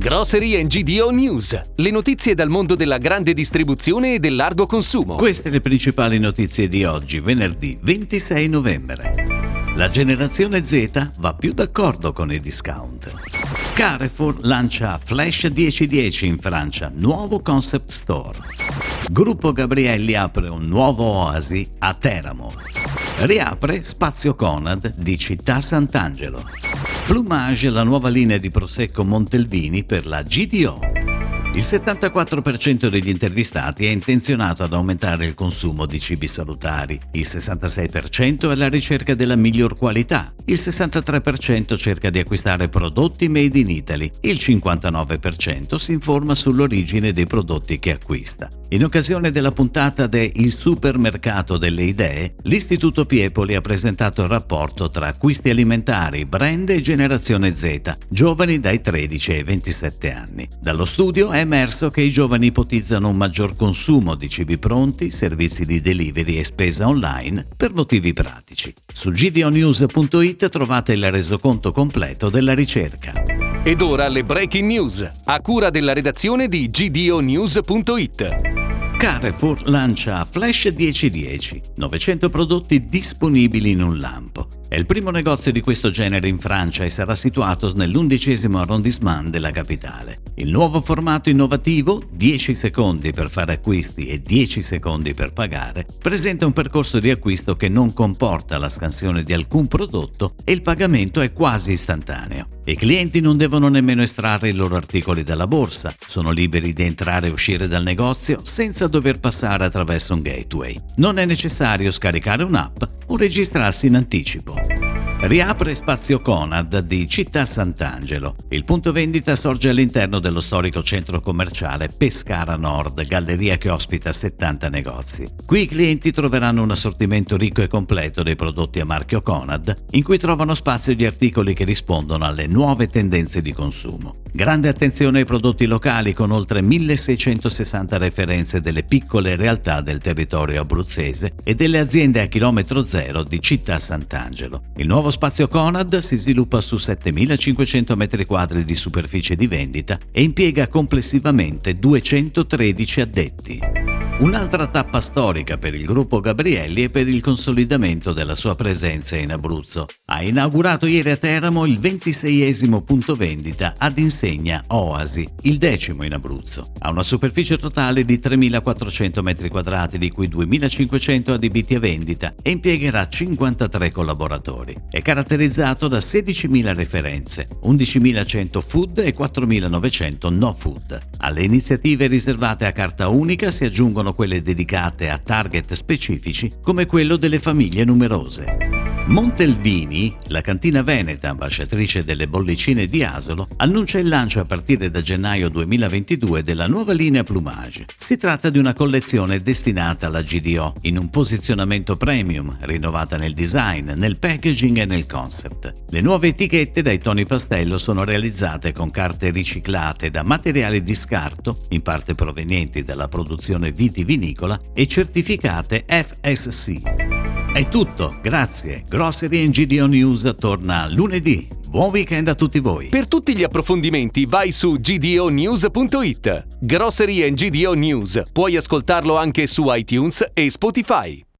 Grocery GDO News, le notizie dal mondo della grande distribuzione e del largo consumo. Queste le principali notizie di oggi, venerdì 26 novembre. La generazione Z va più d'accordo con i discount. Carrefour lancia Flash 1010 in Francia, nuovo concept store. Gruppo Gabrielli apre un nuovo oasi a Teramo. Riapre Spazio Conad di Città Sant'Angelo. Plumage, la nuova linea di Prosecco Montelvini per la GDO. Il 74% degli intervistati è intenzionato ad aumentare il consumo di cibi salutari, il 66% è alla ricerca della miglior qualità, il 63% cerca di acquistare prodotti made in Italy, il 59% si informa sull'origine dei prodotti che acquista. In occasione della puntata de Il supermercato delle idee, l'Istituto Piepoli ha presentato il rapporto tra acquisti alimentari, brand e generazione Z, giovani dai 13 ai 27 anni. Dallo studio è emerso che i giovani ipotizzano un maggior consumo di cibi pronti, servizi di delivery e spesa online per motivi pratici. Su gdonews.it trovate il resoconto completo della ricerca. Ed ora le breaking news, a cura della redazione di gdonews.it. Carrefour lancia Flash 1010, 900 prodotti disponibili in un lampo. È il primo negozio di questo genere in Francia e sarà situato nell'undicesimo arrondissement della capitale. Il nuovo formato innovativo, 10 secondi per fare acquisti e 10 secondi per pagare, presenta un percorso di acquisto che non comporta la scansione di alcun prodotto e il pagamento è quasi istantaneo. I clienti non devono nemmeno estrarre i loro articoli dalla borsa, sono liberi di entrare e uscire dal negozio senza dover passare attraverso un gateway. Non è necessario scaricare un'app o registrarsi in anticipo. Riapre Spazio Conad di Città Sant'Angelo. Il punto vendita sorge all'interno dello storico centro commerciale Pescara Nord, galleria che ospita 70 negozi. Qui i clienti troveranno un assortimento ricco e completo dei prodotti a marchio Conad, in cui trovano spazio gli articoli che rispondono alle nuove tendenze di consumo. Grande attenzione ai prodotti locali con oltre 1660 referenze delle piccole realtà del territorio abruzzese e delle aziende a chilometro zero di Città Sant'Angelo. Il nuovo spazio Conad si sviluppa su 7500 m2 di superficie di vendita e impiega complessivamente 213 addetti. Un'altra tappa storica per il gruppo Gabrielli e per il consolidamento della sua presenza in Abruzzo. Ha inaugurato ieri a Teramo il 26esimo punto vendita ad insegna Oasi, il decimo in Abruzzo. Ha una superficie totale di 3.400 m2, di cui 2.500 adibiti a vendita e impiegherà 53 collaboratori. È caratterizzato da 16.000 referenze, 11.100 food e 4.900 no food. Alle iniziative riservate a carta unica si aggiungono quelle dedicate a target specifici come quello delle famiglie numerose. Montelvini, la cantina veneta ambasciatrice delle bollicine di Asolo, annuncia il lancio a partire da gennaio 2022 della nuova linea Plumage. Si tratta di una collezione destinata alla GDO, in un posizionamento premium, rinnovata nel design, nel packaging e nel concept. Le nuove etichette dai toni pastello sono realizzate con carte riciclate da materiali di scarto, in parte provenienti dalla produzione vitivinicola, e certificate FSC. È tutto, grazie. Grocery and GDO News torna lunedì. Buon weekend a tutti voi. Per tutti gli approfondimenti vai su gdonews.it. Grocery and GDO News. Puoi ascoltarlo anche su iTunes e Spotify.